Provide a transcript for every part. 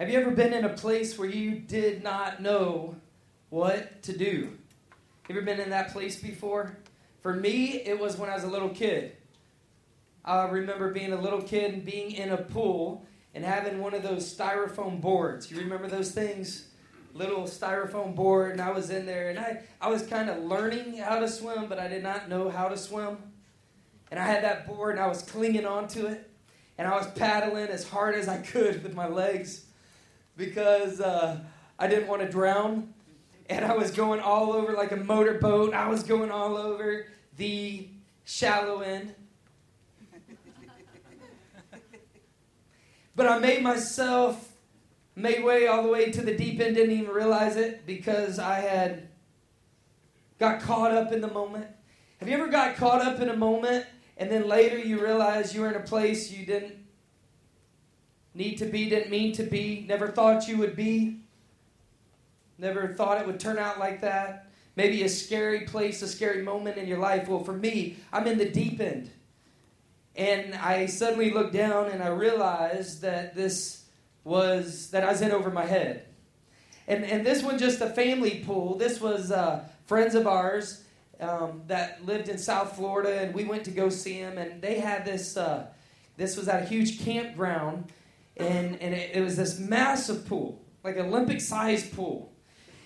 Have you ever been in a place where you did not know what to do? Have you ever been in that place before? For me, it was when I was a little kid. I remember being a little kid and being in a pool and having one of those styrofoam boards. You remember those things? Little styrofoam board, and I was in there, and I, I was kind of learning how to swim, but I did not know how to swim. And I had that board, and I was clinging onto it, and I was paddling as hard as I could with my legs because uh, I didn't want to drown. And I was going all over like a motorboat. I was going all over the shallow end. But I made myself made way all the way to the deep end, didn't even realize it because I had got caught up in the moment. Have you ever got caught up in a moment and then later you realize you were in a place you didn't need to be, didn't mean to be, never thought you would be? Never thought it would turn out like that? Maybe a scary place, a scary moment in your life. Well, for me, I'm in the deep end. And I suddenly looked down and I realized that this was, that I was in over my head. And, and this wasn't just a family pool. This was uh, friends of ours um, that lived in South Florida, and we went to go see them. And they had this, uh, this was at a huge campground, and, and it, it was this massive pool, like Olympic sized pool.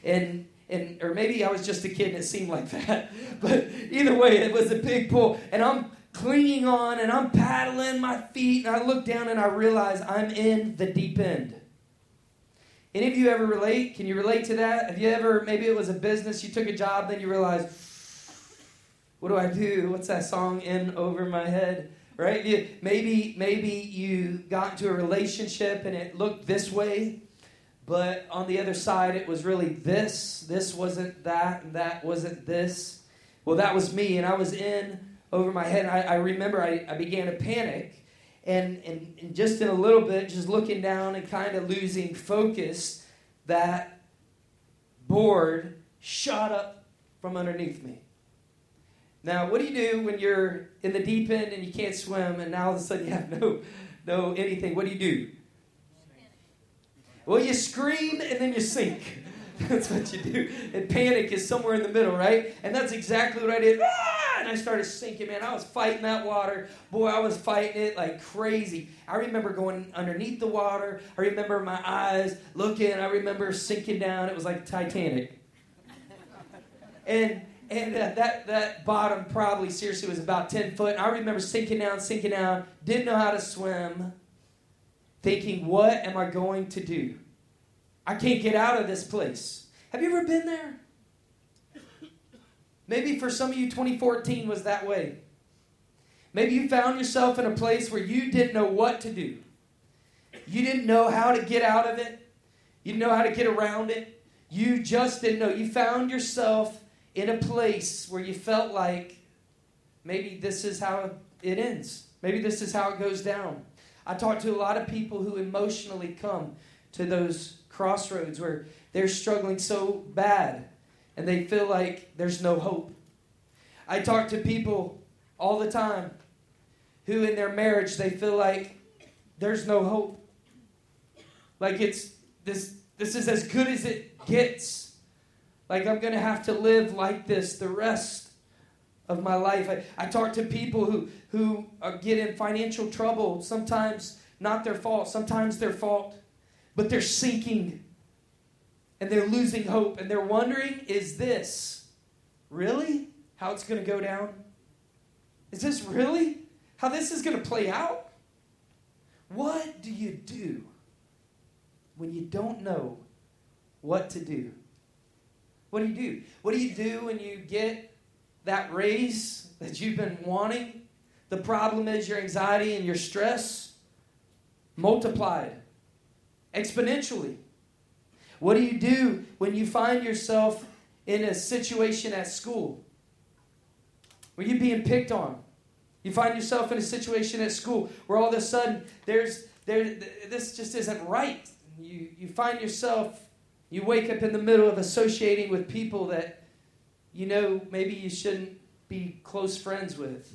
And and or maybe I was just a kid and it seemed like that. But either way, it was a big pool, and I'm clinging on and I'm paddling my feet, and I look down and I realize I'm in the deep end. Any of you ever relate? Can you relate to that? Have you ever, maybe it was a business, you took a job, then you realize, what do I do? What's that song in over my head? Right? You, maybe, maybe you got into a relationship and it looked this way, but on the other side it was really this. This wasn't that, and that wasn't this. Well, that was me, and I was in over my head. I, I remember I, I began to panic, and, and, and just in a little bit, just looking down and kind of losing focus, that board shot up from underneath me. Now, what do you do when you're in the deep end and you can't swim, and now all of a sudden you have no, no anything? What do you do? Well, you scream and then you sink. That's what you do. And panic is somewhere in the middle, right? And that's exactly what I did. Ah! And I started sinking, man. I was fighting that water. Boy, I was fighting it like crazy. I remember going underneath the water. I remember my eyes looking. I remember sinking down. It was like Titanic. And and uh, that that bottom probably seriously was about 10 foot. And I remember sinking down, sinking down, didn't know how to swim, thinking, what am I going to do? I can't get out of this place. Have you ever been there? Maybe for some of you, 2014 was that way. Maybe you found yourself in a place where you didn't know what to do. You didn't know how to get out of it. You didn't know how to get around it. You just didn't know. You found yourself in a place where you felt like maybe this is how it ends. Maybe this is how it goes down. I talk to a lot of people who emotionally come to those crossroads where they're struggling so bad and they feel like there's no hope. I talk to people all the time who in their marriage they feel like there's no hope. Like it's this this is as good as it gets. Like I'm going to have to live like this the rest of my life. I, I talk to people who who are, get in financial trouble, sometimes not their fault, sometimes their fault, but they're sinking and they're losing hope and they're wondering is this really how it's going to go down? Is this really how this is going to play out? What do you do when you don't know what to do? What do you do? What do you do when you get that raise that you've been wanting? The problem is your anxiety and your stress multiplied exponentially. What do you do when you find yourself in a situation at school where you're being picked on? You find yourself in a situation at school where all of a sudden there's there this just isn't right. You you find yourself you wake up in the middle of associating with people that you know maybe you shouldn't be close friends with.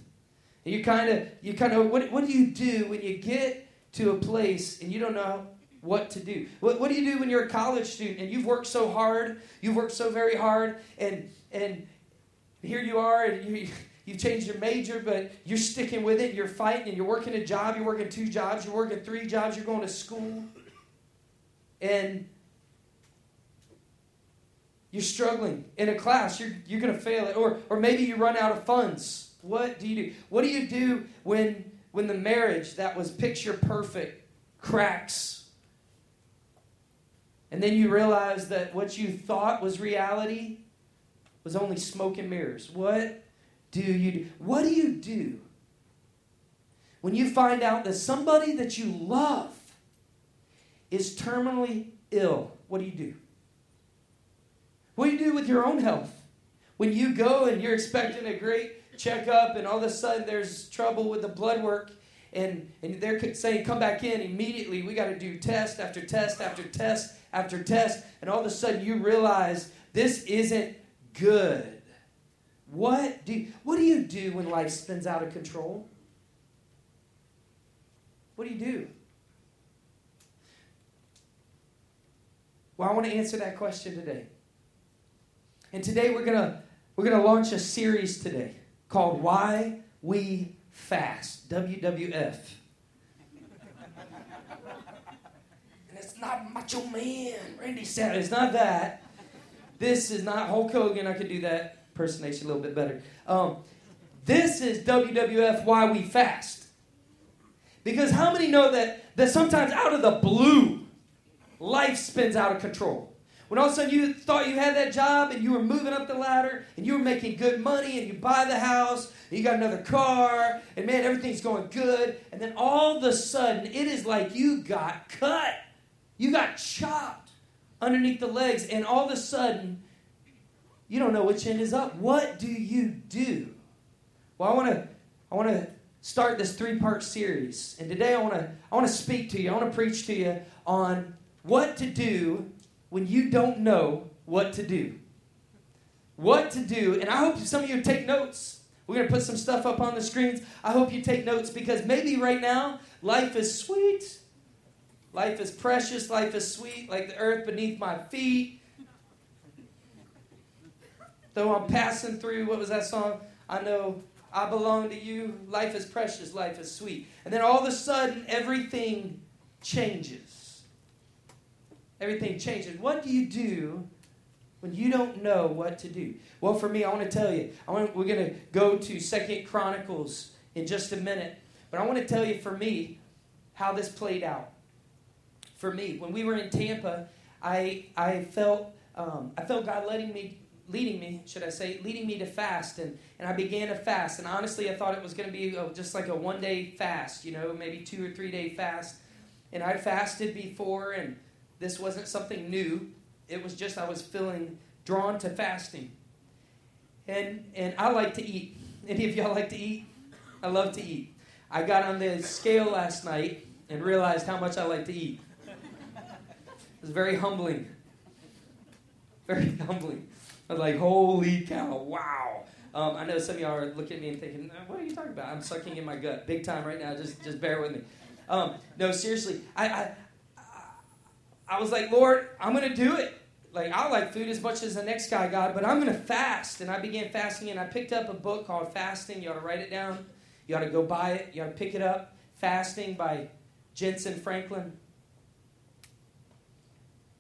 And you kind of you kind of what what do you do when you get to a place and you don't know what to do. What, what do you do when you're a college student and you've worked so hard, you've worked so very hard, and and here you are, and you you've changed your major, but you're sticking with it. You're fighting, and you're working a job. You're working two jobs. You're working three jobs. You're going to school, and you're struggling in a class. You're you're going to fail it, or or maybe you run out of funds. What do you do? What do you do when when the marriage that was picture perfect cracks? And then you realize that what you thought was reality was only smoke and mirrors. What do you do? What do you do when you find out that somebody that you love is terminally ill? What do you do? What do you do with your own health? When you go and you're expecting a great checkup and all of a sudden there's trouble with the blood work and, and they're saying, come back in immediately. We got to do test after test after test after test. And all of a sudden you realize this isn't good. What do, what do you do when life spins out of control? What do you do? Well, I want to answer that question today. And today we're gonna we're gonna launch a series today called Why We Fast. WWF. and it's not Macho Man, Randy Savage. It's not that. This is not Hulk Hogan. I could do that impersonation a little bit better. Um, this is WWF Why We Fast. Because how many know that, that sometimes out of the blue, life spins out of control? When all of a sudden you thought you had that job and you were moving up the ladder and you were making good money and you buy the house and you got another car and man, everything's going good. And then all of a sudden it is like you got cut. You got chopped underneath the legs and all of a sudden you don't know which end is up. What do you do? Well, I want to I want to start this three-part series. And today I want to I want to speak to you. I want to preach to you on what to do when you don't know what to do. What to do. And I hope some of you take notes. We're going to put some stuff up on the screens. I hope you take notes because maybe right now life is sweet. Life is precious. Life is sweet, like the earth beneath my feet. Though I'm passing through, what was that song? I know I belong to you. Life is precious, life is sweet. And then all of a sudden, everything changes. Everything changes. What do you do when you don't know what to do? Well, for me, I want to tell you. I want, we're going to go to Second Chronicles in just a minute. But I want to tell you, for me, how this played out. For me, when we were in Tampa, I, I felt um, I felt God letting me leading me, should I say, leading me to fast. And, and I began to fast. And honestly, I thought it was going to be a, just like a one day fast, you know, maybe two or three day fast. And I'd fasted before, and this wasn't something new. It was just I was feeling drawn to fasting. And, and I like to eat. Any of y'all like to eat? I love to eat. I got on the scale last night and realized how much I like to eat. It was very humbling. Very humbling. I was like, holy cow, wow. Um, I know some of y'all are looking at me and thinking, what are you talking about? I'm sucking in my gut big time right now. Just, just bear with me. Um, no, seriously, I, I, I was like, Lord, I'm going to do it. Like, I like food as much as the next guy, God, but I'm going to fast. And I began fasting, and I picked up a book called Fasting. You ought to write it down. You ought to go buy it. You ought to pick it up. Fasting by Jentezen Franklin.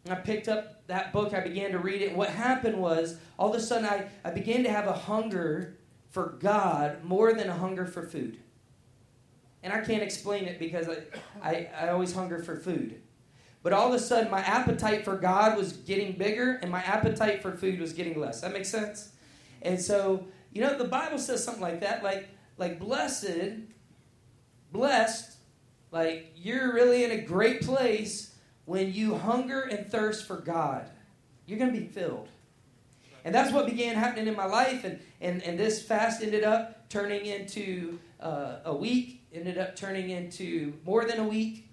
I picked up that book, I began to read it, and what happened was all of a sudden I, I began to have a hunger for God more than a hunger for food. And I can't explain it because I, I, I always hunger for food. But all of a sudden, my appetite for God was getting bigger, and my appetite for food was getting less. That makes sense? And so, you know, the Bible says something like that, like, like blessed, blessed, like you're really in a great place when you hunger and thirst for God, you're going to be filled. And that's what began happening in my life. And, and, and this fast ended up turning into uh, a week, ended up turning into more than a week.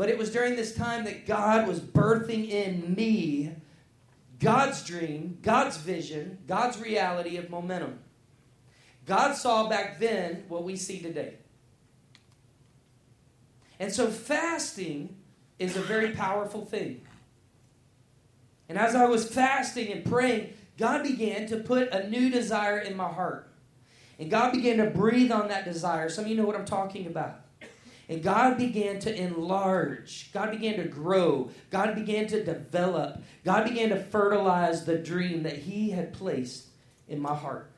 But it was during this time that God was birthing in me God's dream, God's vision, God's reality of momentum. God saw back then what we see today. And so fasting is a very powerful thing. And as I was fasting and praying, God began to put a new desire in my heart. And God began to breathe on that desire. Some of you know what I'm talking about. And God began to enlarge. God began to grow. God began to develop. God began to fertilize the dream that He had placed in my heart.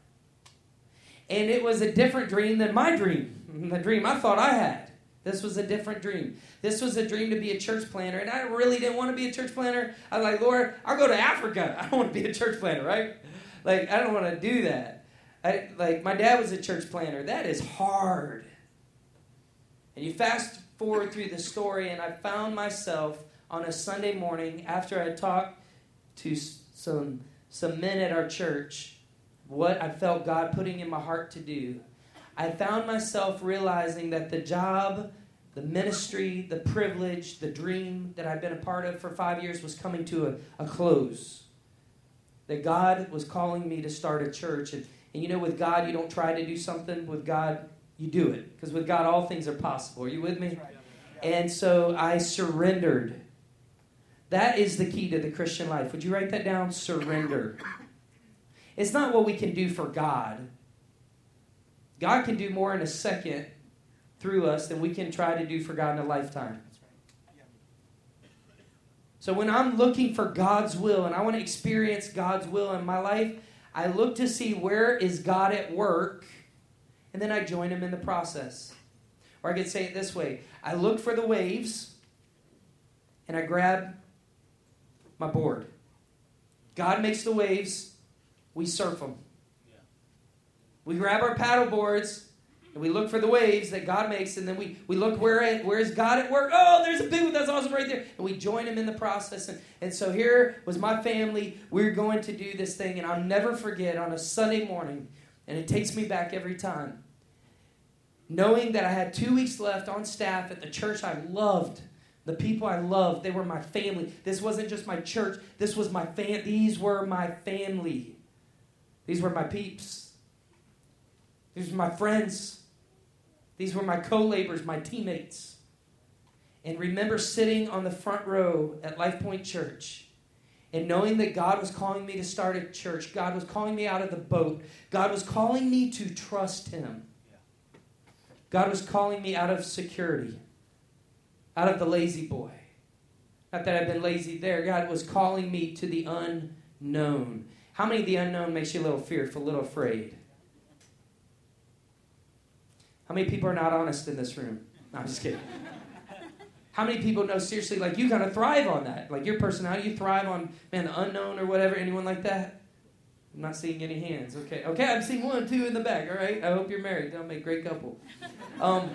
And it was a different dream than my dream, the dream I thought I had. This was a different dream. This was a dream to be a church planter. And I really didn't want to be a church planter. I was like, Lord, I'll go to Africa. I don't want to be a church planter, right? Like, I don't want to do that. I, like, my dad was a church planter. That is hard. And you fast forward through the story, and I found myself on a Sunday morning after I talked to some, some men at our church what I felt God putting in my heart to do. I found myself realizing that the job, the ministry, the privilege, the dream that I'd been a part of for five years was coming to a, a close. That God was calling me to start a church. And, and you know, with God, you don't try to do something. With God, you do it. Because with God, all things are possible. Are you with me? And so I surrendered. That is the key to the Christian life. Would you write that down? Surrender. It's not what we can do for God. God can do more in a second through us than we can try to do for God in a lifetime. So when I'm looking for God's will and I want to experience God's will in my life, I look to see where is God at work and then I join him in the process. Or I could say it this way I look for the waves and I grab my board. God makes the waves, we surf them. We grab our paddle boards and we look for the waves that God makes, and then we, we look where where is God at work? Oh, there's a big one that's awesome right there. And we join him in the process. And, and so here was my family. We we're going to do this thing, and I'll never forget on a Sunday morning, and it takes me back every time. Knowing that I had two weeks left on staff at the church I loved, the people I loved, they were my family. This wasn't just my church, this was my fam. These were my family. These were my peeps. These were my friends. These were my co laborers, my teammates. And remember sitting on the front row at Life Point Church and knowing that God was calling me to start a church, God was calling me out of the boat, God was calling me to trust Him. God was calling me out of security, out of the lazy boy. Not that I've been lazy there. God was calling me to the unknown. How many of the unknown makes you a little fearful, a little afraid? How many people are not honest in this room? No, I'm just kidding. How many people know seriously, like you of thrive on that? Like your personality, you thrive on, man, the unknown or whatever? Anyone like that? I'm not seeing any hands. Okay. Okay, I'm seeing one, two in the back. All right. I hope you're married. They'll make a great couple. Um,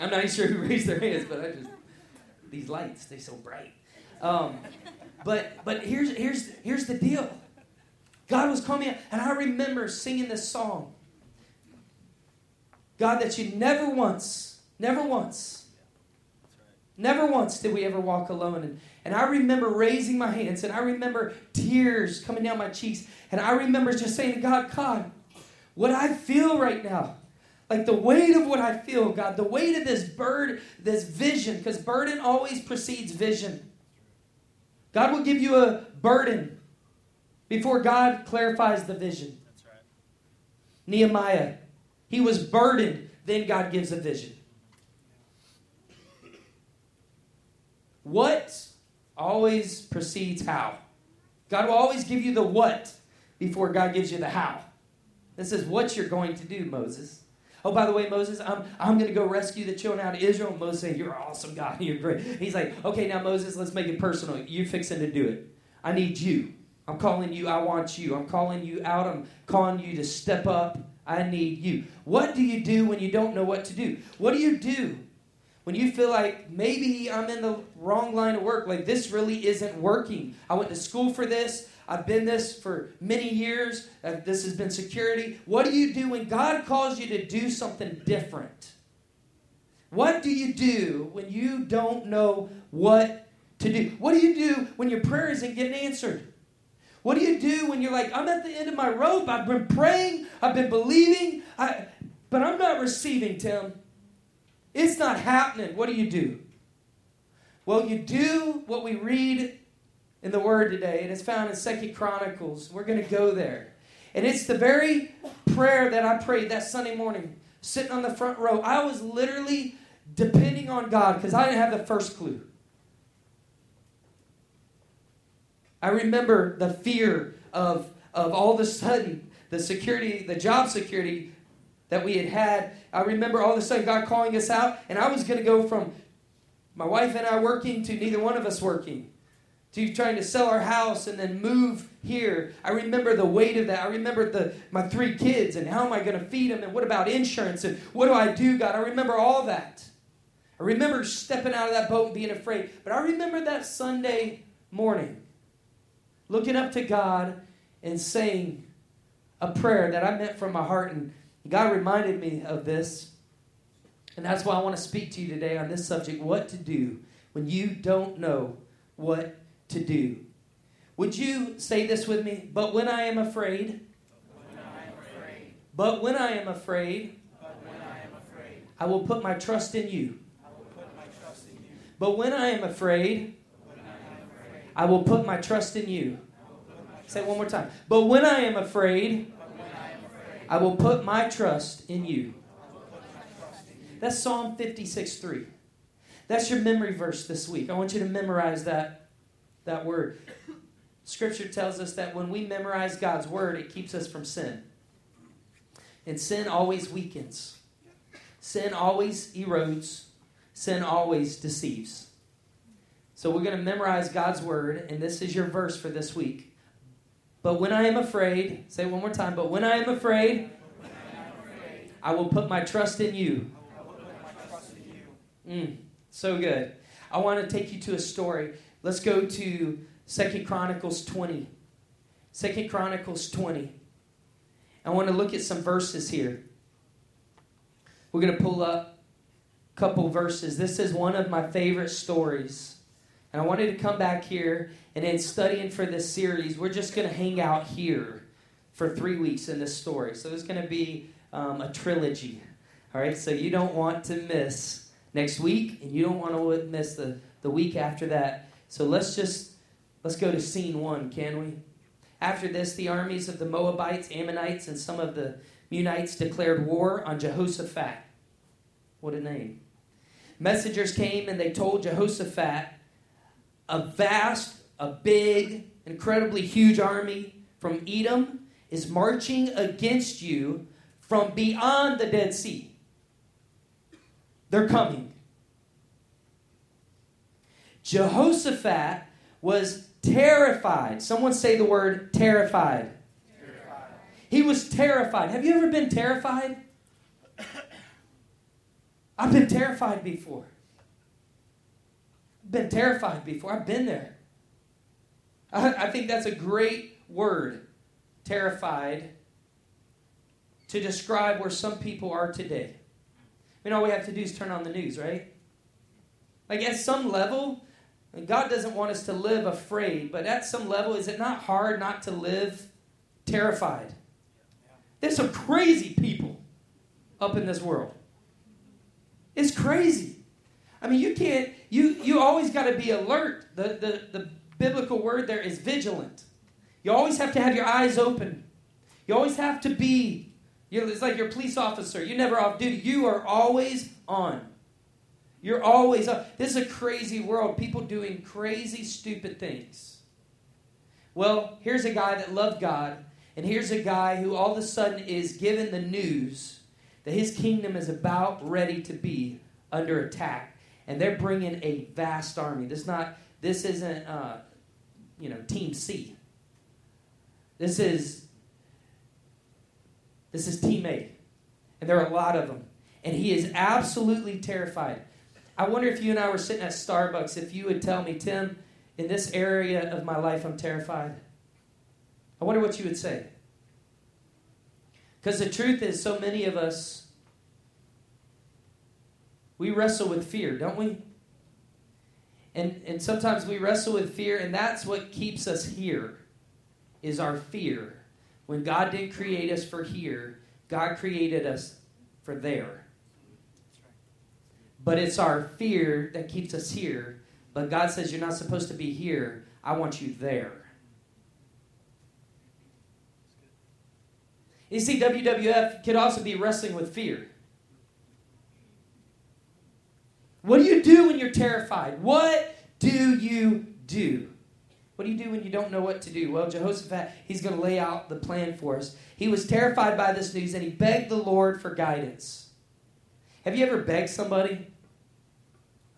I'm not even sure who raised their hands, but I just, these lights, they're so bright. Um, but but here's, here's, here's the deal God was coming, and I remember singing this song. God, that you never once, never once, never once did we ever walk alone. And, and I remember raising my hands, and I remember tears coming down my cheeks, and I remember just saying to God, God, what I feel right now, like the weight of what I feel, God, the weight of this bird, this vision, because burden always precedes vision. God will give you a burden before God clarifies the vision. That's Right. Nehemiah he was burdened. Then God gives a vision. What always precedes how. God will always give you the what before God gives you the how. This is what you're going to do, Moses. Oh, by the way, Moses, I'm, I'm going to go rescue the children out of Israel. Moses saying, You're awesome, God. You're great. He's like, Okay, now, Moses, let's make it personal. You're fixing to do it. I need you. I'm calling you. I want you. I'm calling you out. I'm calling you to step up I need you. What do you do when you don't know what to do? What do you do when you feel like maybe I'm in the wrong line of work? Like this really isn't working. I went to school for this. I've been this for many years. Uh, this has been security. What do you do when God calls you to do something different? What do you do when you don't know what to do? What do you do when your prayer isn't getting answered? What do you do when you're like, I'm at the end of my rope? I've been praying, I've been believing, I, but I'm not receiving, Tim. It's not happening. What do you do? Well, you do what we read in the Word today, and it's found in Second Chronicles. We're going to go there. And it's the very prayer that I prayed that Sunday morning, sitting on the front row. I was literally depending on God because I didn't have the first clue. I remember the fear of, of all of a sudden the security, the job security that we had had. I remember all of a sudden God calling us out, and I was going to go from my wife and I working to neither one of us working to trying to sell our house and then move here. I remember the weight of that. I remember the my three kids and how am I going to feed them and what about insurance and what do I do, God? I remember all that. I remember stepping out of that boat and being afraid. But I remember that Sunday morning looking up to God and saying a prayer that I meant from my heart and God reminded me of this. And that's why I want to speak to you today on this subject what to do when you don't know what to do. Would you say this with me? But when I am afraid, but when I am afraid, I will put my trust in you. But when I am afraid, I will put my trust in you. Say it one more time. But when I am afraid, I will put my trust in you. That's Psalm 56 3. That's your memory verse this week. I want you to memorize that that word. Scripture tells us that when we memorize God's word, it keeps us from sin. And sin always weakens, sin always erodes, sin always deceives. So we're going to memorize God's word, and this is your verse for this week. But when I am afraid, say one more time, but when I am afraid, I will put my trust in you. Mm, so good. I want to take you to a story. Let's go to Second Chronicles 20. Second Chronicles 20. I want to look at some verses here. We're going to pull up a couple verses. This is one of my favorite stories. And I wanted to come back here and in studying for this series, we're just going to hang out here for three weeks in this story. So it's going to be um, a trilogy. All right, so you don't want to miss next week, and you don't want to miss the, the week after that. So let's just let's go to scene one, can we? After this, the armies of the Moabites, Ammonites, and some of the Meunites declared war on Jehoshaphat. What a name. Messengers came and they told Jehoshaphat, a vast, a big, incredibly huge army from Edom is marching against you from beyond the Dead Sea. They're coming. Jehoshaphat was terrified. Someone say the word terrified. terrified. He was terrified. Have you ever been terrified? I've been terrified before. Been terrified before. I've been there. I, I think that's a great word, terrified, to describe where some people are today. I mean, all we have to do is turn on the news, right? Like, at some level, God doesn't want us to live afraid, but at some level, is it not hard not to live terrified? There's some crazy people up in this world. It's crazy. I mean, you can't, you, you always got to be alert. The, the, the biblical word there is vigilant. You always have to have your eyes open. You always have to be, it's like your police officer. You're never off duty. You are always on. You're always up. This is a crazy world. People doing crazy, stupid things. Well, here's a guy that loved God, and here's a guy who all of a sudden is given the news that his kingdom is about ready to be under attack, and they're bringing a vast army. This not. This isn't. Uh, you know, Team C. This is. This is Team A, and there are a lot of them, and he is absolutely terrified. I wonder if you and I were sitting at Starbucks, if you would tell me, Tim, in this area of my life, I'm terrified. I wonder what you would say. Because the truth is, so many of us, we wrestle with fear, don't we? And, and sometimes we wrestle with fear, and that's what keeps us here, is our fear. When God didn't create us for here, God created us for there. But it's our fear that keeps us here. But God says, You're not supposed to be here. I want you there. You see, WWF could also be wrestling with fear. What do you do when you're terrified? What do you do? What do you do when you don't know what to do? Well, Jehoshaphat, he's going to lay out the plan for us. He was terrified by this news and he begged the Lord for guidance. Have you ever begged somebody?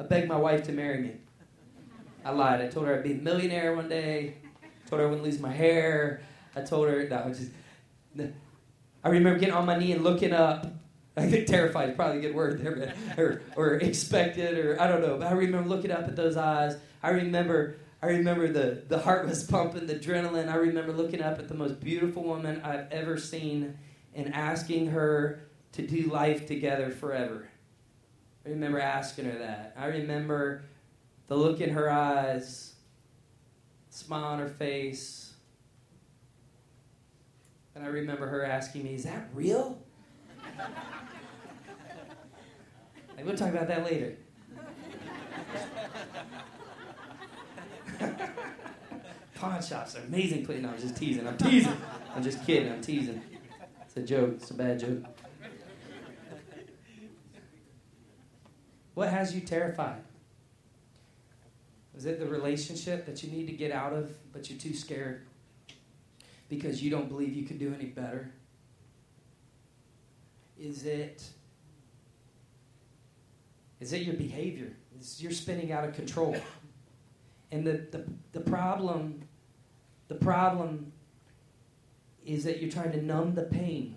I begged my wife to marry me. I lied. I told her I'd be a millionaire one day. I told her I wouldn't lose my hair. I told her, no, just, I remember getting on my knee and looking up. I think terrified is probably a good word there, or, or expected, or I don't know. But I remember looking up at those eyes. I remember, I remember the, the heart was pumping, the adrenaline. I remember looking up at the most beautiful woman I've ever seen and asking her to do life together forever. I remember asking her that. I remember the look in her eyes, smile on her face, and I remember her asking me, Is that real? and we'll talk about that later. Pawn shops are amazing place. No, I'm just teasing. I'm teasing. I'm just kidding. I'm teasing. It's a joke. It's a bad joke. What has you terrified? Is it the relationship that you need to get out of, but you're too scared? because you don't believe you can do any better? Is it is it your behavior? Is you're spinning out of control? And the, the, the problem the problem is that you're trying to numb the pain.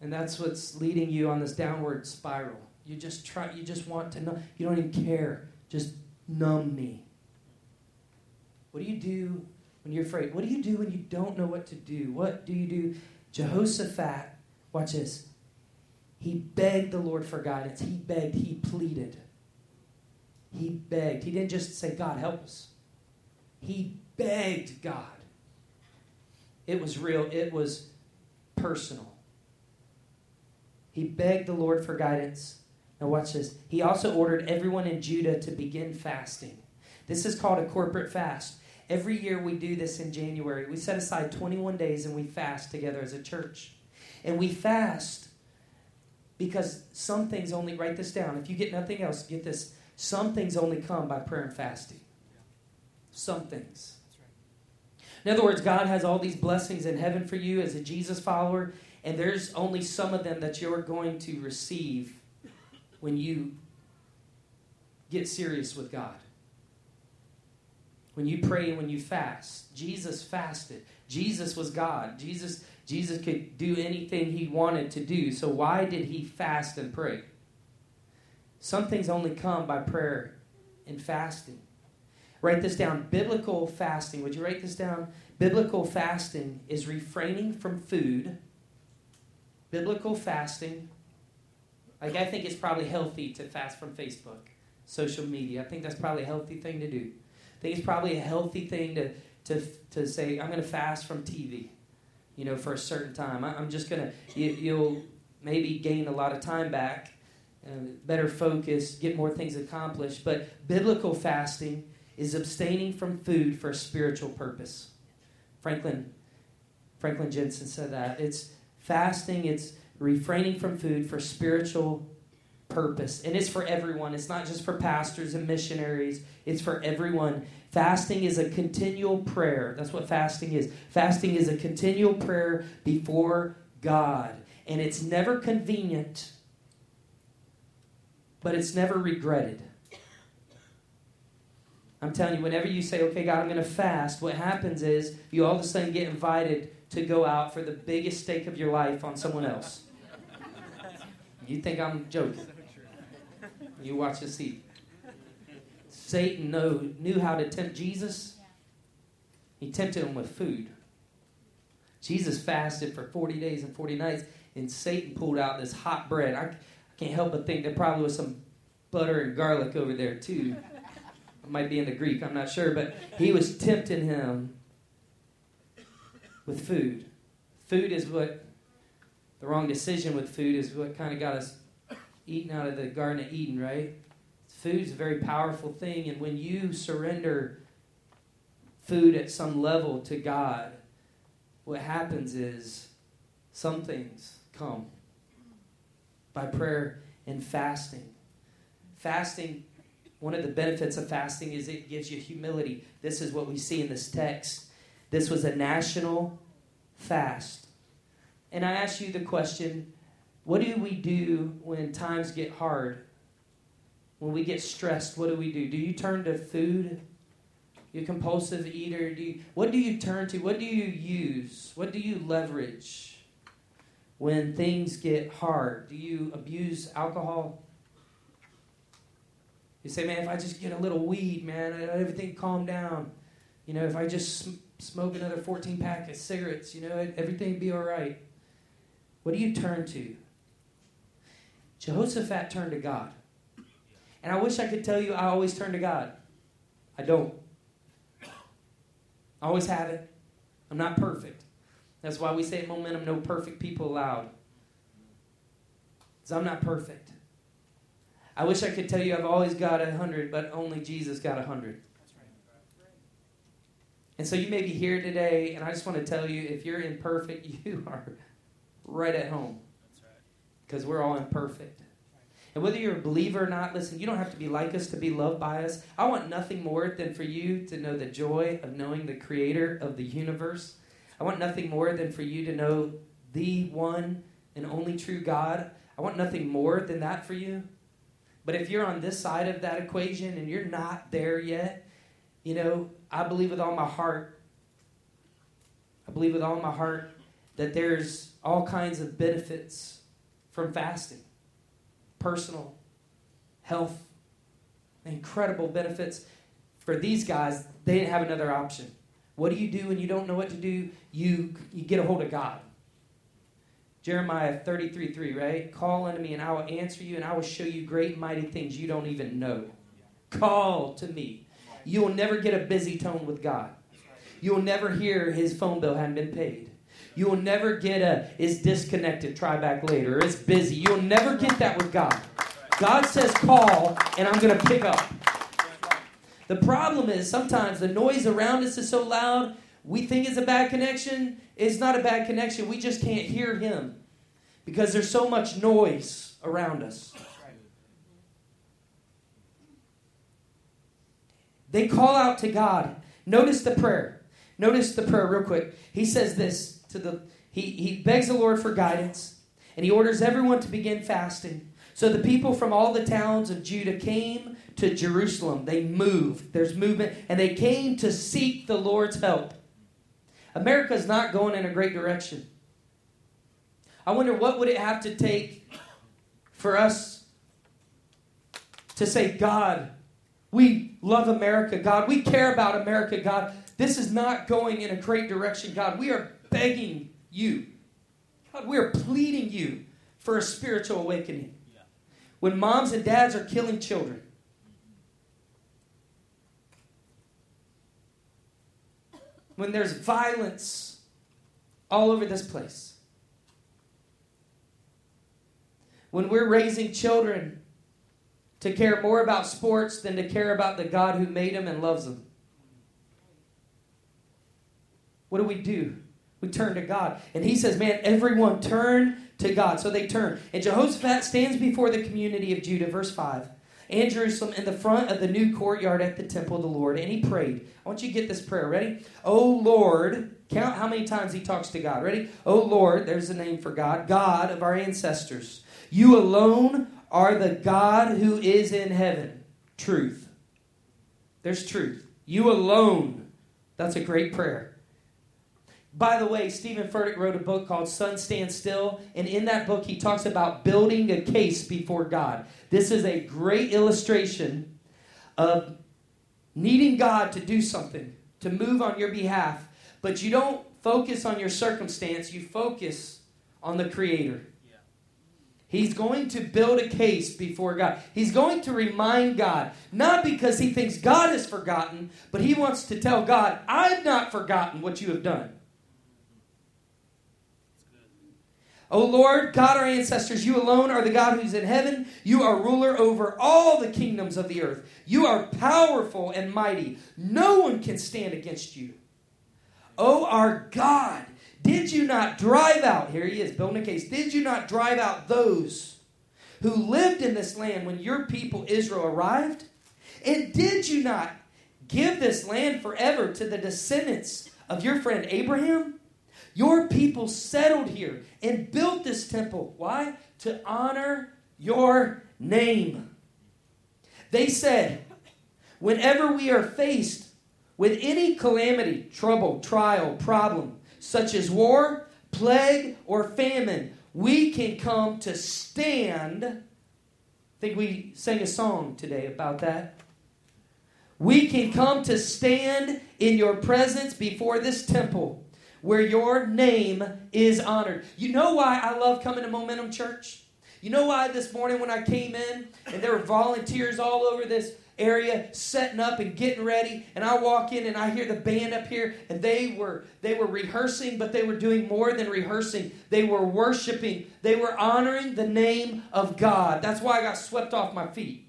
And that's what's leading you on this downward spiral. You just try you just want to know you don't even care. Just numb me. What do you do when you're afraid? What do you do when you don't know what to do? What do you do? Jehoshaphat, watch this. He begged the Lord for guidance. He begged, he pleaded. He begged. He didn't just say, God, help us. He begged God. It was real, it was personal. He begged the Lord for guidance. Now, watch this. He also ordered everyone in Judah to begin fasting. This is called a corporate fast. Every year we do this in January. We set aside 21 days and we fast together as a church. And we fast because some things only, write this down. If you get nothing else, get this. Some things only come by prayer and fasting. Some things. In other words, God has all these blessings in heaven for you as a Jesus follower, and there's only some of them that you're going to receive when you get serious with God when you pray and when you fast. Jesus fasted. Jesus was God. Jesus Jesus could do anything he wanted to do. So why did he fast and pray? Some things only come by prayer and fasting. Write this down. Biblical fasting. Would you write this down? Biblical fasting is refraining from food. Biblical fasting. Like I think it's probably healthy to fast from Facebook, social media. I think that's probably a healthy thing to do. I think it's probably a healthy thing to, to, to say, I'm going to fast from TV, you know, for a certain time. I, am just going to, you, you'll maybe gain a lot of time back, uh, better focus, get more things accomplished. But biblical fasting is abstaining from food for a spiritual purpose. Franklin, Franklin Jentezen said that. It's fasting, it's refraining from food for spiritual purpose. And it's for everyone. It's not just for pastors and missionaries, it's for everyone. Fasting is a continual prayer. That's what fasting is. Fasting is a continual prayer before God. And it's never convenient, but it's never regretted. I'm telling you, whenever you say, okay, God, I'm going to fast, what happens is you all of a sudden get invited to go out for the biggest steak of your life on someone else. You think I'm joking. You watch and see. Satan know, knew how to tempt Jesus. He tempted him with food. Jesus fasted for 40 days and 40 nights, and Satan pulled out this hot bread. I, I can't help but think there probably was some butter and garlic over there, too. It might be in the Greek, I'm not sure, but he was tempting him with food. Food is what, the wrong decision with food is what kind of got us eating out of the Garden of Eden, right? It's Food's a very powerful thing, and when you surrender food at some level to God, what happens is some things come by prayer and fasting. Fasting, one of the benefits of fasting is it gives you humility. This is what we see in this text. This was a national fast. And I ask you the question what do we do when times get hard? When we get stressed, what do we do? Do you turn to food? You compulsive eater? Do you, what do you turn to? What do you use? What do you leverage when things get hard? Do you abuse alcohol? You say, man, if I just get a little weed, man, everything calm down. You know, if I just sm- smoke another 14 pack of cigarettes, you know, everything be all right. What do you turn to? Jehoshaphat turned to God. And I wish I could tell you I always turn to God. I don't. I always have it. I'm not perfect. That's why we say at Momentum, no perfect people allowed. Because I'm not perfect. I wish I could tell you I've always got a hundred, but only Jesus got a hundred. And so you may be here today, and I just want to tell you if you're imperfect, you are right at home. Because we're all imperfect. And whether you're a believer or not, listen, you don't have to be like us to be loved by us. I want nothing more than for you to know the joy of knowing the creator of the universe. I want nothing more than for you to know the one and only true God. I want nothing more than that for you. But if you're on this side of that equation and you're not there yet, you know, I believe with all my heart, I believe with all my heart that there's all kinds of benefits from fasting personal, health, incredible benefits. For these guys, they didn't have another option. What do you do when you don't know what to do? You, you get a hold of God. Jeremiah 33 3, right? Call unto me, and I will answer you, and I will show you great mighty things you don't even know. Call to me. You will never get a busy tone with God. You will never hear his phone bill hadn't been paid. You will never get a is disconnected, try back later, it's busy. You'll never get that with God. God says call, and I'm going to pick up. The problem is sometimes the noise around us is so loud, we think it's a bad connection. It's not a bad connection. We just can't hear Him because there's so much noise around us. They call out to God. Notice the prayer. Notice the prayer real quick. He says this to the he, he begs the Lord for guidance, and he orders everyone to begin fasting. So the people from all the towns of Judah came to Jerusalem. They moved. There's movement, and they came to seek the Lord's help. America's not going in a great direction. I wonder what would it have to take for us to say, God, we love America, God. We care about America, God. This is not going in a great direction, God. We are begging you. God, we are pleading you for a spiritual awakening. When moms and dads are killing children, when there's violence all over this place, when we're raising children to care more about sports than to care about the God who made them and loves them. What do we do? We turn to God. And he says, Man, everyone turn to God. So they turn. And Jehoshaphat stands before the community of Judah, verse 5, and Jerusalem in the front of the new courtyard at the temple of the Lord. And he prayed. I want you to get this prayer. Ready? Oh Lord, count how many times he talks to God. Ready? Oh Lord, there's a name for God, God of our ancestors. You alone are the God who is in heaven. Truth. There's truth. You alone. That's a great prayer. By the way, Steven Furtick wrote a book called Sun Stand Still, and in that book he talks about building a case before God. This is a great illustration of needing God to do something, to move on your behalf, but you don't focus on your circumstance, you focus on the Creator. He's going to build a case before God. He's going to remind God, not because he thinks God has forgotten, but he wants to tell God, I've not forgotten what you have done. O Lord, God our ancestors, you alone are the God who's in heaven. You are ruler over all the kingdoms of the earth. You are powerful and mighty. No one can stand against you. O our God, did you not drive out, here he is, building a case, did you not drive out those who lived in this land when your people Israel arrived? And did you not give this land forever to the descendants of your friend Abraham? Your people settled here and built this temple. Why? To honor your name. They said, whenever we are faced with any calamity, trouble, trial, problem, such as war, plague, or famine, we can come to stand. I think we sang a song today about that. We can come to stand in your presence before this temple where your name is honored. You know why I love coming to Momentum Church? You know why this morning when I came in and there were volunteers all over this area setting up and getting ready and I walk in and I hear the band up here and they were they were rehearsing but they were doing more than rehearsing. They were worshiping. They were honoring the name of God. That's why I got swept off my feet.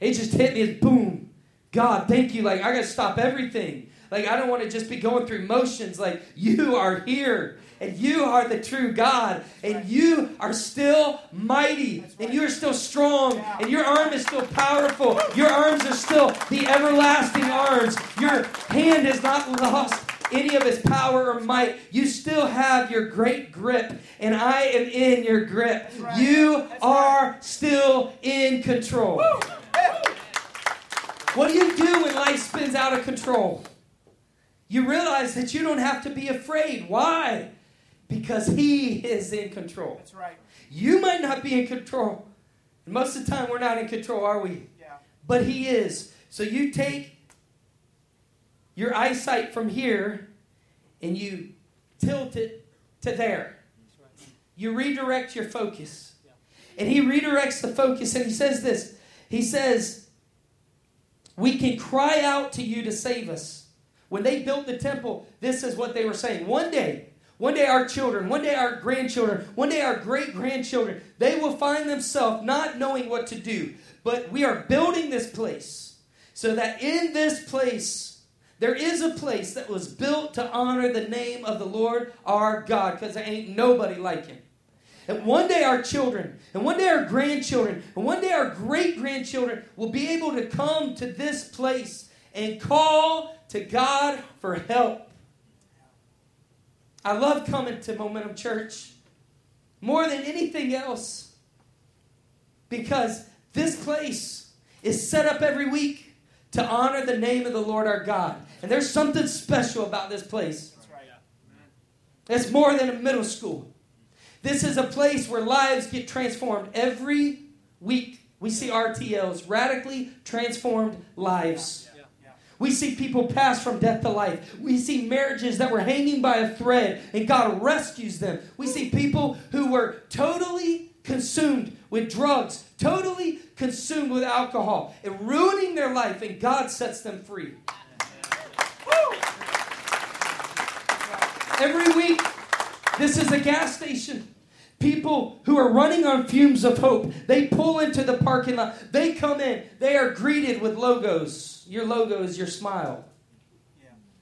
It just hit me as boom. God thank you. Like I got to stop everything like, I don't want to just be going through motions. Like, you are here and you are the true God, and you are still mighty, and you are still strong, and your arm is still powerful. Your arms are still the everlasting arms. Your hand has not lost any of its power or might. You still have your great grip, and I am in your grip. You are still in control. What do you do when life spins out of control? You realize that you don't have to be afraid. Why? Because He is in control. That's right. You might not be in control. Most of the time, we're not in control, are we? Yeah. But He is. So you take your eyesight from here and you tilt it to there. You redirect your focus. And He redirects the focus and He says this He says, We can cry out to you to save us. When they built the temple, this is what they were saying. One day, one day our children, one day our grandchildren, one day our great grandchildren, they will find themselves not knowing what to do. But we are building this place so that in this place, there is a place that was built to honor the name of the Lord our God because there ain't nobody like him. And one day our children, and one day our grandchildren, and one day our great grandchildren will be able to come to this place and call to God for help. I love coming to Momentum Church more than anything else because this place is set up every week to honor the name of the Lord our God. And there's something special about this place. That's right. It's more than a middle school. This is a place where lives get transformed every week. We see RTLs, radically transformed lives. We see people pass from death to life. We see marriages that were hanging by a thread and God rescues them. We see people who were totally consumed with drugs, totally consumed with alcohol, and ruining their life, and God sets them free. Every week, this is a gas station. People who are running on fumes of hope, they pull into the parking lot. They come in. They are greeted with logos. Your logo is your smile.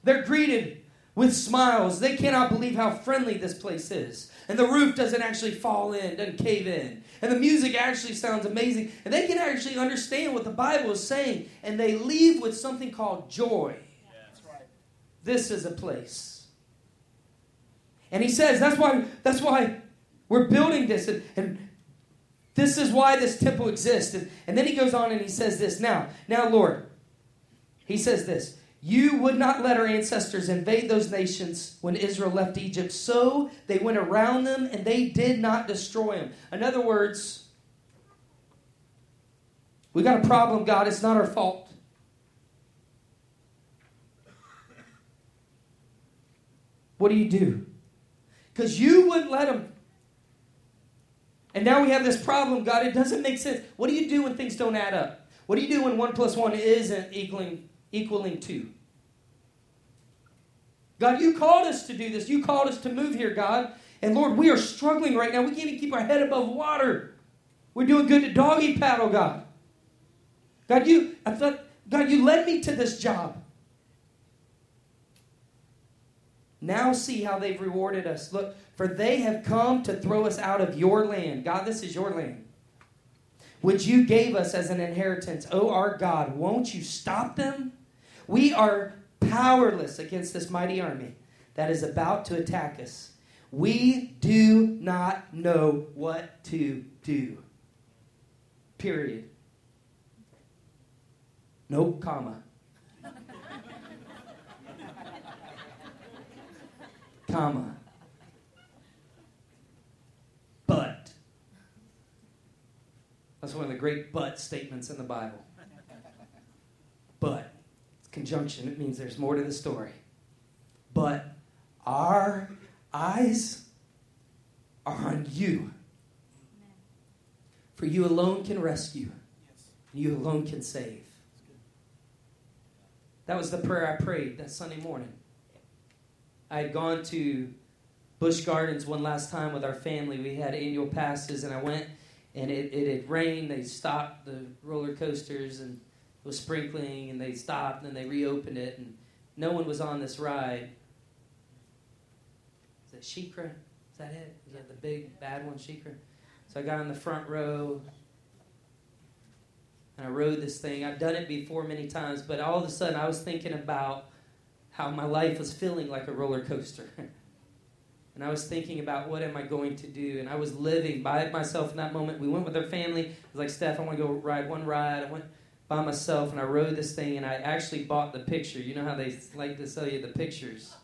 They're greeted with smiles. They cannot believe how friendly this place is. And the roof doesn't actually fall in, doesn't cave in. And the music actually sounds amazing. And they can actually understand what the Bible is saying. And they leave with something called joy. Yeah. Right. This is a place. And he says that's why that's why we're building this, and, and this is why this temple exists. And, and then he goes on and he says this Now, now, Lord, he says this You would not let our ancestors invade those nations when Israel left Egypt, so they went around them and they did not destroy them. In other words, we got a problem, God. It's not our fault. What do you do? Because you wouldn't let them and now we have this problem, God. It doesn't make sense. What do you do when things don't add up? What do you do when one plus one isn't equaling, equaling two? God, you called us to do this. You called us to move here, God. And Lord, we are struggling right now. We can't even keep our head above water. We're doing good to doggy paddle, God. God, you, I thought, God, you led me to this job. Now see how they've rewarded us. Look, for they have come to throw us out of your land. God, this is your land, which you gave us as an inheritance. Oh, our God, won't you stop them? We are powerless against this mighty army that is about to attack us. We do not know what to do. Period. No comma. Comma. But. That's one of the great but statements in the Bible. But. It's conjunction. It means there's more to the story. But our eyes are on you. For you alone can rescue. You alone can save. That was the prayer I prayed that Sunday morning. I had gone to Busch Gardens one last time with our family. We had annual passes, and I went, and it, it had rained. They stopped the roller coasters, and it was sprinkling, and they stopped, and they reopened it, and no one was on this ride. Is that SheiKra? Is that it? Is that the big bad one, SheiKra? So I got in the front row, and I rode this thing. I've done it before many times, but all of a sudden I was thinking about how my life was feeling like a roller coaster. and I was thinking about what am I going to do? And I was living by myself in that moment. We went with our family. I was like, Steph, I want to go ride one ride. I went by myself and I rode this thing and I actually bought the picture. You know how they like to sell you the pictures.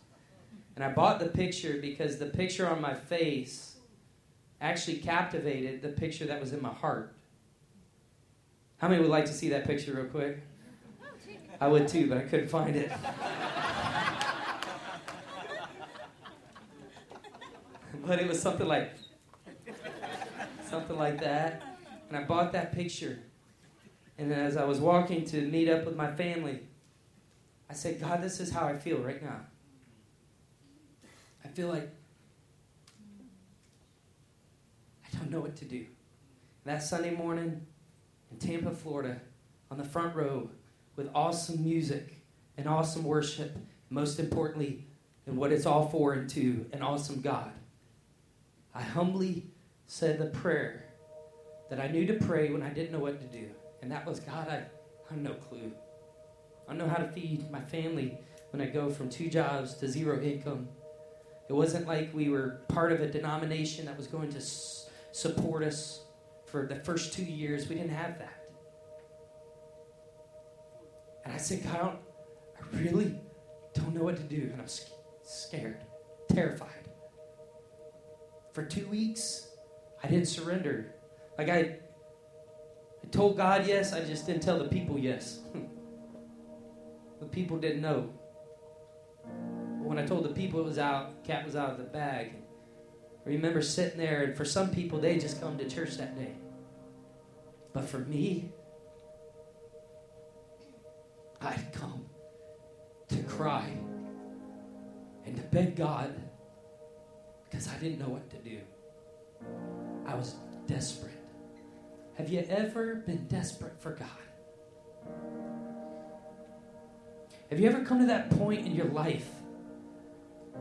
And I bought the picture because the picture on my face actually captivated the picture that was in my heart. How many would like to see that picture real quick? Oh, I would too, but I couldn't find it. but it was something like something like that. And I bought that picture. And as I was walking to meet up with my family, I said, God, this is how I feel right now. I feel like I don't know what to do. That Sunday morning, in Tampa, Florida, on the front row with awesome music and awesome worship, most importantly, and what it's all for and to an awesome God. I humbly said the prayer that I knew to pray when I didn't know what to do. And that was God, I, I have no clue. I don't know how to feed my family when I go from two jobs to zero income. It wasn't like we were part of a denomination that was going to s- support us for the first two years. We didn't have that. And I said, God, I, I really don't know what to do. And I'm scared, terrified. For two weeks, I didn't surrender. Like I, I told God yes, I just didn't tell the people yes. the people didn't know. But when I told the people it was out, cat was out of the bag. I remember sitting there, and for some people, they just come to church that day. But for me, I'd come to cry and to beg God because I didn't know what to do. I was desperate. Have you ever been desperate for God? Have you ever come to that point in your life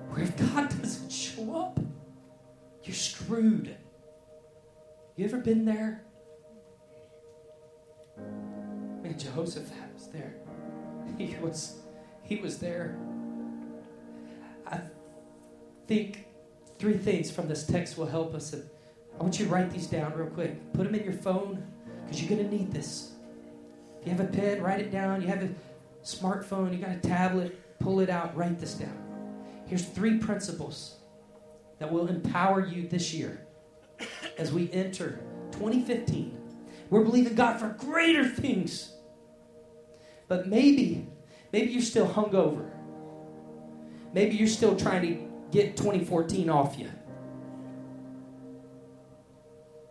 where if God doesn't show up, you're screwed? You ever been there? Man, Jehoshaphat was there. He was he was there. I think three things from this text will help us. I want you to write these down real quick. Put them in your phone because you're going to need this. If you have a pen, write it down. You have a smartphone, you got a tablet, pull it out, write this down. Here's three principles that will empower you this year as we enter 2015. We're believing God for greater things. But maybe, maybe you're still hungover. Maybe you're still trying to get 2014 off you.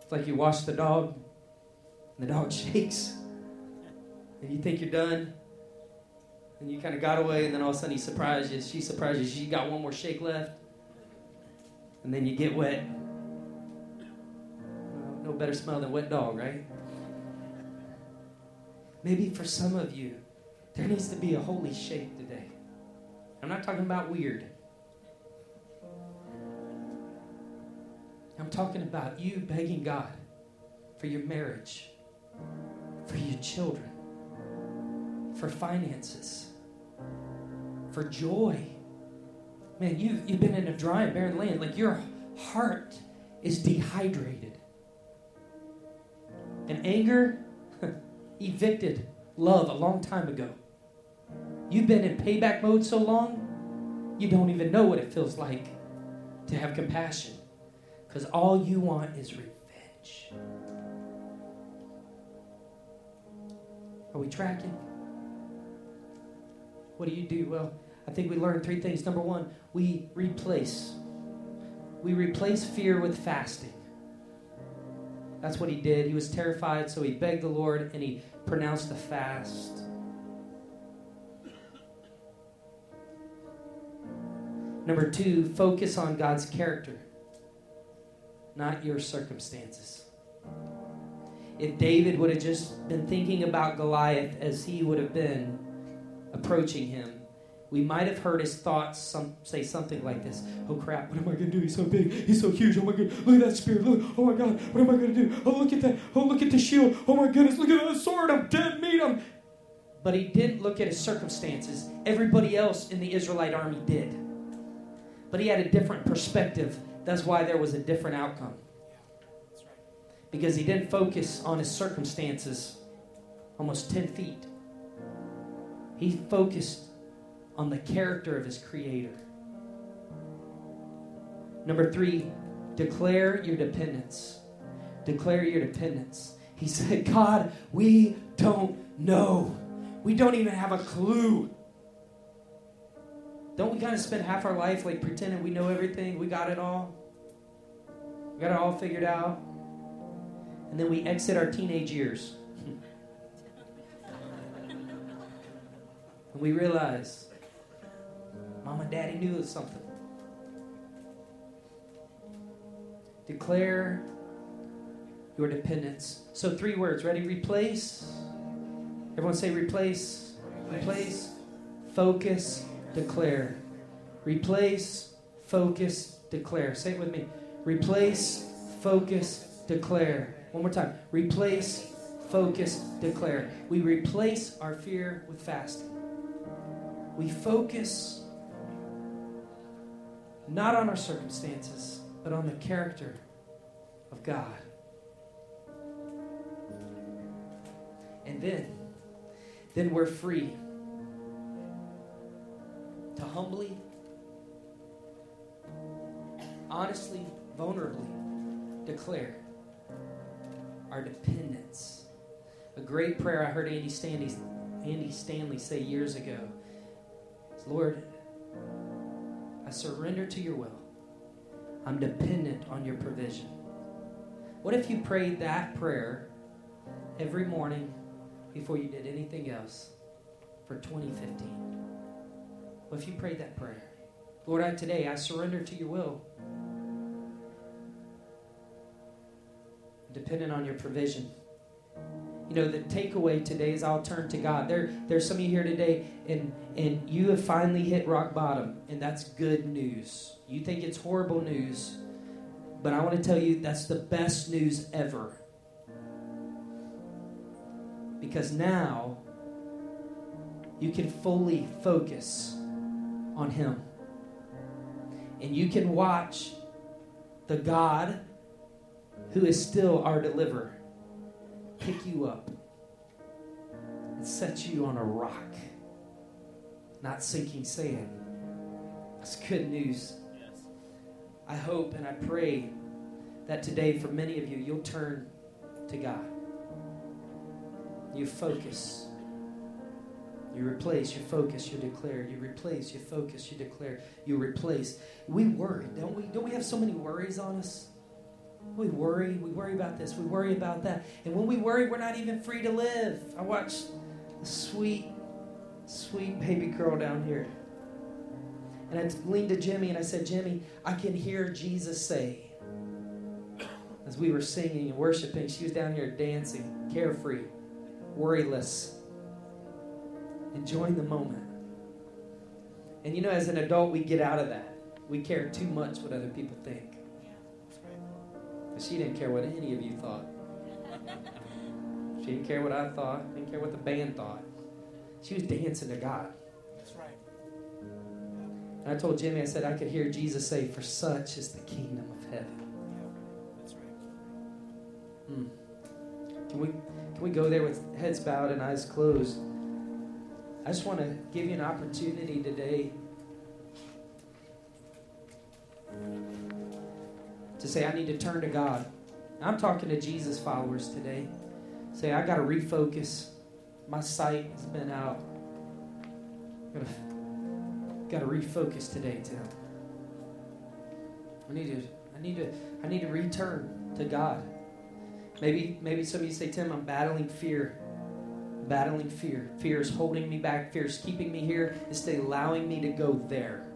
It's like you wash the dog, and the dog shakes, and you think you're done, and you kind of got away, and then all of a sudden he surprises you. She surprises you. She got one more shake left. and then you get wet. no better smell than wet dog, right? Maybe for some of you, there needs to be a holy shake today. I'm not talking about weird. I'm talking about you begging God for your marriage, for your children, for finances, for joy. Man, you, you've been in a dry and barren land. Like your heart is dehydrated. And anger evicted love a long time ago. You've been in payback mode so long, you don't even know what it feels like to have compassion. Because all you want is revenge. Are we tracking? What do you do? Well, I think we learned three things. Number one, we replace. We replace fear with fasting. That's what he did. He was terrified, so he begged the Lord and he pronounced a fast. Number two, focus on God's character, not your circumstances. If David would have just been thinking about Goliath as he would have been approaching him, we might have heard his thoughts some, say something like this Oh crap, what am I going to do? He's so big. He's so huge. Oh my god, look at that spear. Look, oh my god, what am I going to do? Oh, look at that. Oh, look at the shield. Oh my goodness, look at that sword. I'm dead meat. I'm. But he didn't look at his circumstances. Everybody else in the Israelite army did. But he had a different perspective. That's why there was a different outcome. Because he didn't focus on his circumstances almost 10 feet. He focused on the character of his creator. Number three, declare your dependence. Declare your dependence. He said, God, we don't know. We don't even have a clue. Don't we kind of spend half our life like pretending we know everything? We got it all. We got it all figured out. And then we exit our teenage years. and we realize Mom and Daddy knew something. Declare your dependence. So, three words. Ready? Replace. Everyone say replace. Replace. replace focus, declare. Replace, focus, declare. Say it with me. Replace, focus, declare. One more time. Replace, focus, declare. We replace our fear with fasting. We focus not on our circumstances, but on the character of God. And then, then we're free to humbly, honestly, vulnerably declare our dependence. A great prayer I heard Andy Stanley, Andy Stanley say years ago is Lord, I surrender to your will. I'm dependent on your provision. What if you prayed that prayer every morning before you did anything else for 2015? What if you prayed that prayer? Lord, I today I surrender to your will. Dependent on your provision you know, the takeaway today is I'll turn to God. There, there's some of you here today, and and you have finally hit rock bottom, and that's good news. You think it's horrible news, but I want to tell you that's the best news ever. Because now you can fully focus on Him. And you can watch the God who is still our deliverer pick you up and set you on a rock, not sinking sand. That's good news. I hope and I pray that today, for many of you, you'll turn to God. You focus. You replace, you focus, you declare. You replace, you focus, you declare. You replace. We worry, don't we? Don't we have so many worries on us? We worry. We worry about this. We worry about that. And when we worry, we're not even free to live. I watched a sweet, sweet baby girl down here. And I leaned to Jimmy and I said, Jimmy, I can hear Jesus say, as we were singing and worshiping, she was down here dancing, carefree, worryless, enjoying the moment. And you know, as an adult, we get out of that. We care too much what other people think. But she didn't care what any of you thought. She didn't care what I thought, didn't care what the band thought. She was dancing to God. That's right. And I told Jimmy, I said, I could hear Jesus say, For such is the kingdom of heaven. That's right. Hmm. Can we can we go there with heads bowed and eyes closed? I just want to give you an opportunity today to say, I need to turn to God. I'm talking to Jesus followers today. Say, I got to refocus. My sight has been out. Got to, refocus today, Tim. I need to. I need to. I need to return to God. Maybe, maybe some of you say, Tim, I'm battling fear. Battling fear. Fear is holding me back. Fear is keeping me here instead of allowing me to go there.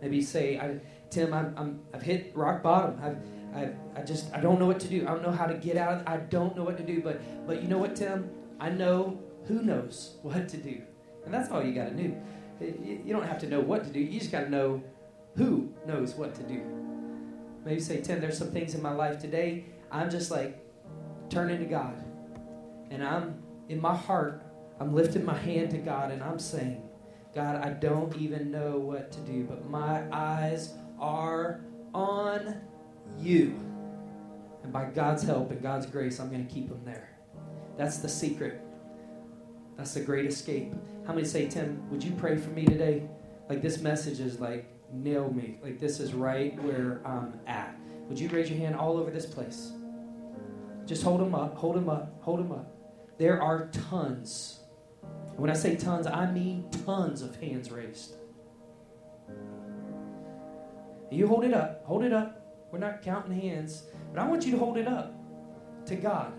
Maybe you say, I, Tim, I'm, I'm, I've hit rock bottom. I've, I, I just, I don't know what to do. I don't know how to get out. of I don't know what to do. But, but you know what, Tim? I know who knows what to do. And that's all you got to do. You don't have to know what to do. You just got to know who knows what to do. Maybe say, Tim, there's some things in my life today. I'm just like turning to God. And I'm, in my heart, I'm lifting my hand to God and I'm saying, God, I don't even know what to do, but my eyes are on you. And by God's help and God's grace, I'm going to keep them there. That's the secret. That's the great escape. How many say, Tim, would you pray for me today? Like this message is like nail me. Like this is right where I'm at. Would you raise your hand all over this place? Just hold them up, hold them up, hold them up. There are tons when I say tons, I mean tons of hands raised. You hold it up. Hold it up. We're not counting hands, but I want you to hold it up to God.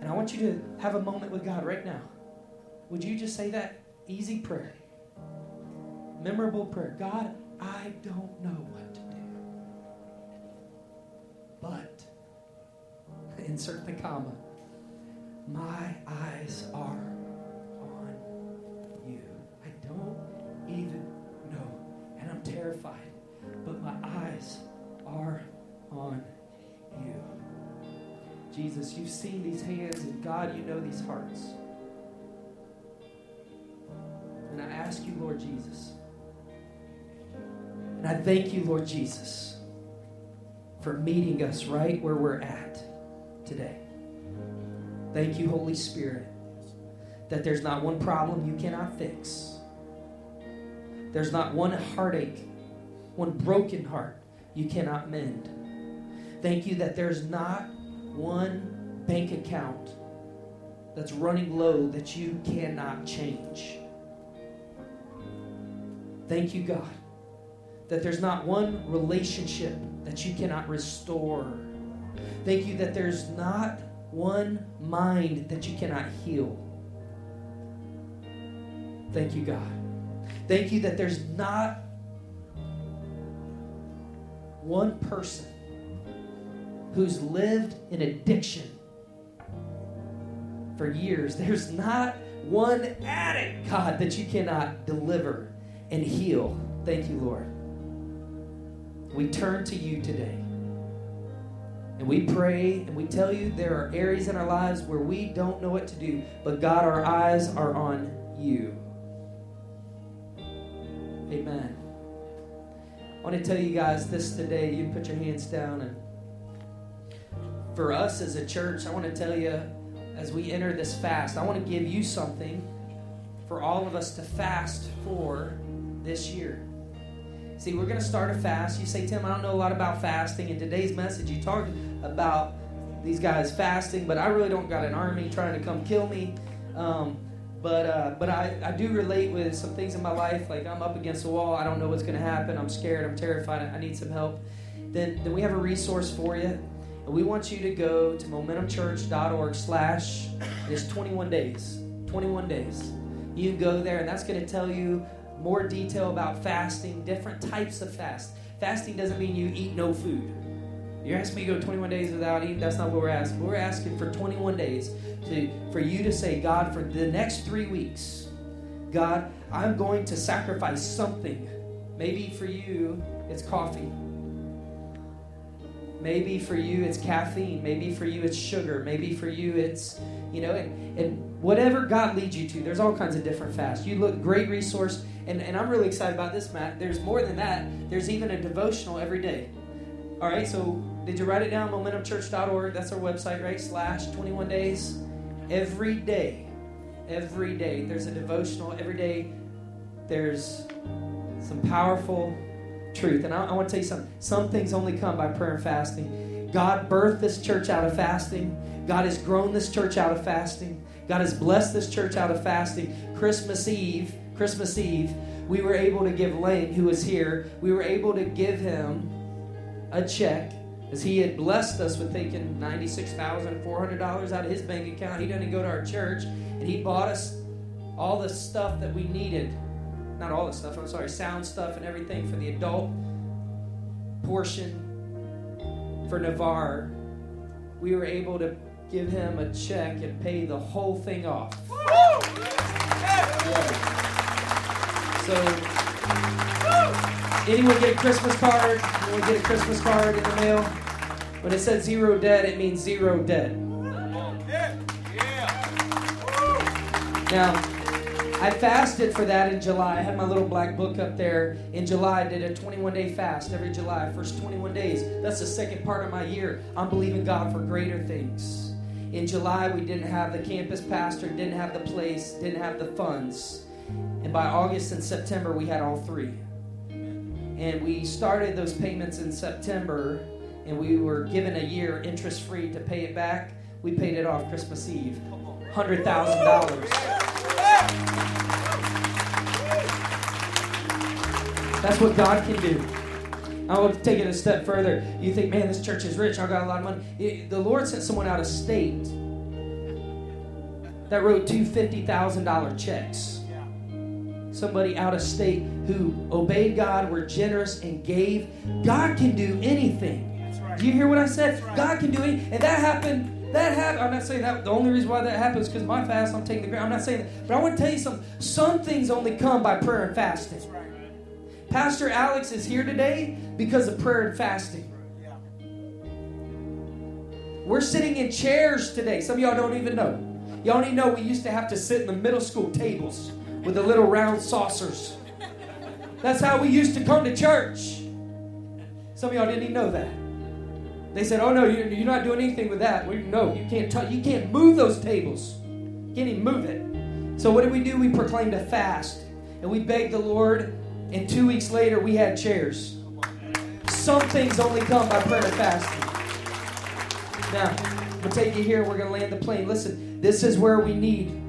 And I want you to have a moment with God right now. Would you just say that easy prayer? Memorable prayer. God, I don't know what to do. But, insert the comma, my eyes are on you. I don't even know. And I'm terrified. But my eyes are on you. Jesus, you've seen these hands, and God, you know these hearts. And I ask you, Lord Jesus, and I thank you, Lord Jesus, for meeting us right where we're at today. Thank you, Holy Spirit, that there's not one problem you cannot fix there's not one heartache, one broken heart you cannot mend. Thank you that there's not one bank account that's running low that you cannot change. Thank you, God, that there's not one relationship that you cannot restore. Thank you that there's not one mind that you cannot heal. Thank you, God. Thank you that there's not one person who's lived in addiction for years. There's not one addict, God, that you cannot deliver and heal. Thank you, Lord. We turn to you today. And we pray and we tell you there are areas in our lives where we don't know what to do, but God, our eyes are on you. Amen. I want to tell you guys this today. You put your hands down. And for us as a church, I want to tell you as we enter this fast, I want to give you something for all of us to fast for this year. See, we're going to start a fast. You say, Tim, I don't know a lot about fasting. In today's message, you talked about these guys fasting, but I really don't got an army trying to come kill me. Um, but uh, but I, I do relate with some things in my life. Like I'm up against a wall. I don't know what's going to happen. I'm scared. I'm terrified. I need some help. Then then we have a resource for you. And we want you to go to momentumchurch.org slash, it's 21 days. 21 days. You go there, and that's going to tell you more detail about fasting, different types of fast. Fasting doesn't mean you eat no food. You're asking me to go 21 days without eating. That's not what we're asking. We're asking for 21 days to, for you to say, God, for the next three weeks, God, I'm going to sacrifice something. Maybe for you, it's coffee. Maybe for you, it's caffeine. Maybe for you, it's sugar. Maybe for you, it's, you know, and, and whatever God leads you to, there's all kinds of different fasts. You look, great resource. And, and I'm really excited about this, Matt. There's more than that, there's even a devotional every day. All right, so did you write it down? MomentumChurch.org. That's our website, right? Slash 21 days. Every day, every day, there's a devotional. Every day, there's some powerful truth. And I, I want to tell you something. Some things only come by prayer and fasting. God birthed this church out of fasting. God has grown this church out of fasting. God has blessed this church out of fasting. Christmas Eve, Christmas Eve, we were able to give Lane, who was here, we were able to give him a check as he had blessed us with taking $96,400 out of his bank account. He doesn't go to our church, and he bought us all the stuff that we needed. Not all the stuff, I'm sorry, sound stuff and everything for the adult portion for Navarre. We were able to give him a check and pay the whole thing off. Yeah. So, anyone get a Christmas card? Anyone get a Christmas card in the mail? When it says zero dead, it means zero debt. Now, I fasted for that in July. I had my little black book up there. In July, I did a 21 day fast every July, first 21 days. That's the second part of my year. I'm believing God for greater things. In July, we didn't have the campus pastor, didn't have the place, didn't have the funds. And by August and September, we had all three. And we started those payments in September, and we were given a year interest free to pay it back. We paid it off Christmas Eve $100,000. That's what God can do. I will take it a step further. You think, man, this church is rich. I got a lot of money. the Lord sent someone out of state that wrote two $50,000 checks. Somebody out of state who obeyed God, were generous, and gave. God can do anything. Do you hear what I said? God can do anything. And that happened that happened. I'm not saying that the only reason why that happens is because my fast, I'm taking the ground. I'm not saying that. But I want to tell you something. Some things only come by prayer and fasting. Pastor Alex is here today because of prayer and fasting. We're sitting in chairs today. Some of y'all don't even know. Y'all need to know we used to have to sit in the middle school tables with the little round saucers. That's how we used to come to church. Some of y'all didn't even know that. They said, "Oh no, you're, you're not doing anything with that." We, no, you can't. T- you can't move those tables. You can't even move it. So what did we do? We proclaimed a fast, and we begged the Lord and two weeks later, we had chairs. Some things only come by prayer and fasting. Now, to take you here. We're going to land the plane. Listen, this is where we need,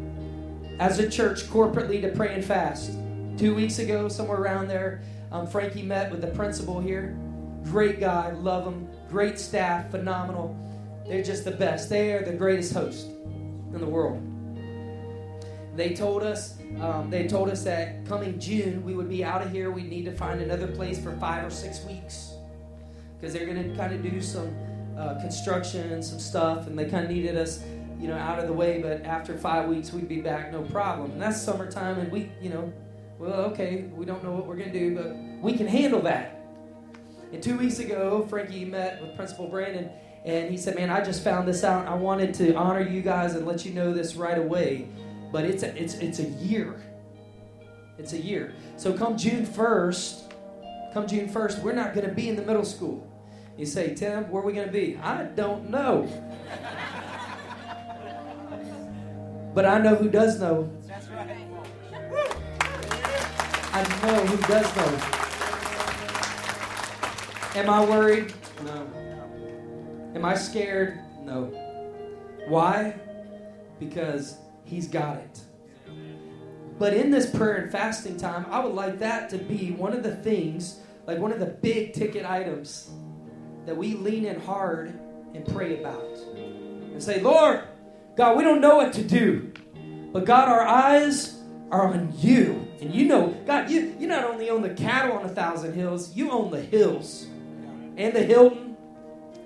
as a church, corporately to pray and fast. Two weeks ago, somewhere around there, um, Frankie met with the principal here. Great guy, love him. Great staff, phenomenal. They're just the best. They are the greatest host in the world. They told us um, they told us that coming June we would be out of here. We'd need to find another place for five or six weeks because they're going to kind of do some uh, construction and some stuff, and they kind of needed us, you know, out of the way. But after five weeks, we'd be back, no problem. And that's summertime, and we, you know, well, okay, we don't know what we're going to do, but we can handle that. And two weeks ago, Frankie met with Principal Brandon, and he said, "Man, I just found this out. I wanted to honor you guys and let you know this right away." but it's a, it's it's a year. It's a year. So come June 1st, come June 1st, we're not going to be in the middle school. You say, Tim, where are we going to be? I don't know. But I know who does know. That's right. I know who does know. Am I worried? No. Am I scared? No. Why? Because He's got it. But in this prayer and fasting time, I would like that to be one of the things, like one of the big ticket items that we lean in hard and pray about. And say, Lord, God, we don't know what to do. But God, our eyes are on you. And you know, God, you, you not only own the cattle on a thousand hills, you own the hills and the Hilton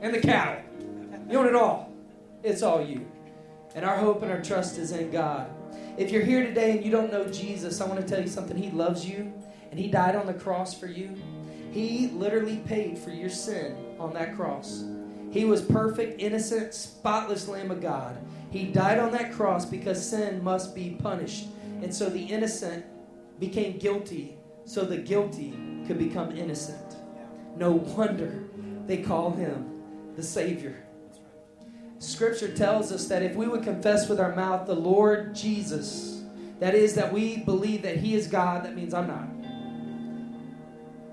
and the cattle. You own it all. It's all you. And our hope and our trust is in God. If you're here today and you don't know Jesus, I want to tell you something. He loves you and He died on the cross for you. He literally paid for your sin on that cross. He was perfect, innocent, spotless Lamb of God. He died on that cross because sin must be punished. And so the innocent became guilty so the guilty could become innocent. No wonder they call him the Savior. Scripture tells us that if we would confess with our mouth the Lord Jesus, that is, that we believe that He is God, that means I'm not.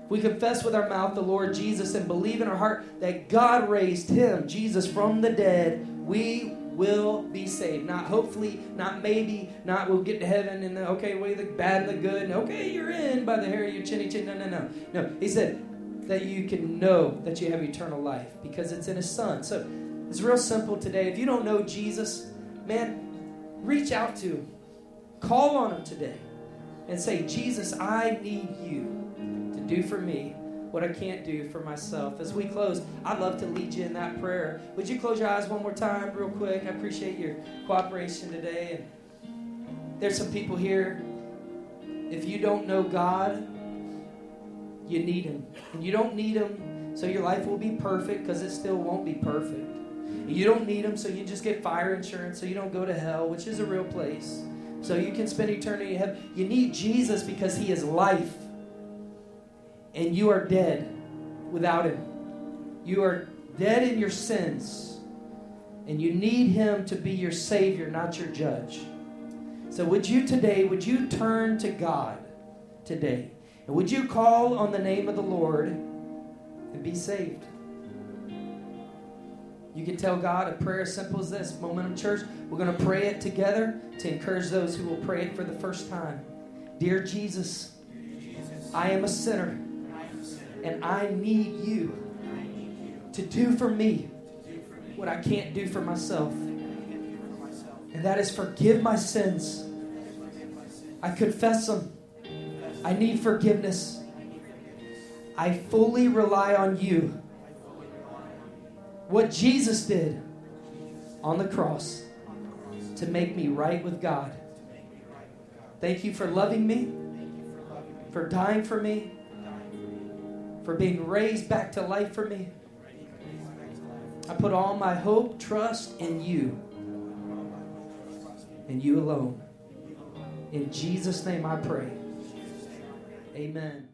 If we confess with our mouth the Lord Jesus and believe in our heart that God raised Him, Jesus, from the dead, we will be saved. Not hopefully, not maybe, not we'll get to heaven and the, okay, weigh the bad and the good, and okay, you're in by the hair of your chinny chin. No, no, no. No, he said that you can know that you have eternal life because it's in his son. So it's real simple today. If you don't know Jesus, man, reach out to him. Call on him today and say, Jesus, I need you to do for me what I can't do for myself. As we close, I'd love to lead you in that prayer. Would you close your eyes one more time, real quick? I appreciate your cooperation today. And there's some people here. If you don't know God, you need Him. And you don't need Him so your life will be perfect because it still won't be perfect. You don't need Him so you just get fire insurance so you don't go to hell, which is a real place. So you can spend eternity in heaven. You need Jesus because He is life and you are dead without Him. You are dead in your sins, and you need Him to be your Savior, not your judge. So, would you today, would you turn to God today? And would you call on the name of the Lord and be saved? You can tell God a prayer as simple as this Momentum Church, we're going to pray it together to encourage those who will pray it for the first time. Dear Jesus, I am a sinner and I need you to do for me what I can't do for myself. And that is forgive my sins. I confess them. I need forgiveness. I fully rely on you. What Jesus did on the cross to make me right with God. Thank you for loving me, for dying for me, for being raised back to life for me. I put all my hope, trust in you and you alone. In Jesus' name I pray. Amen.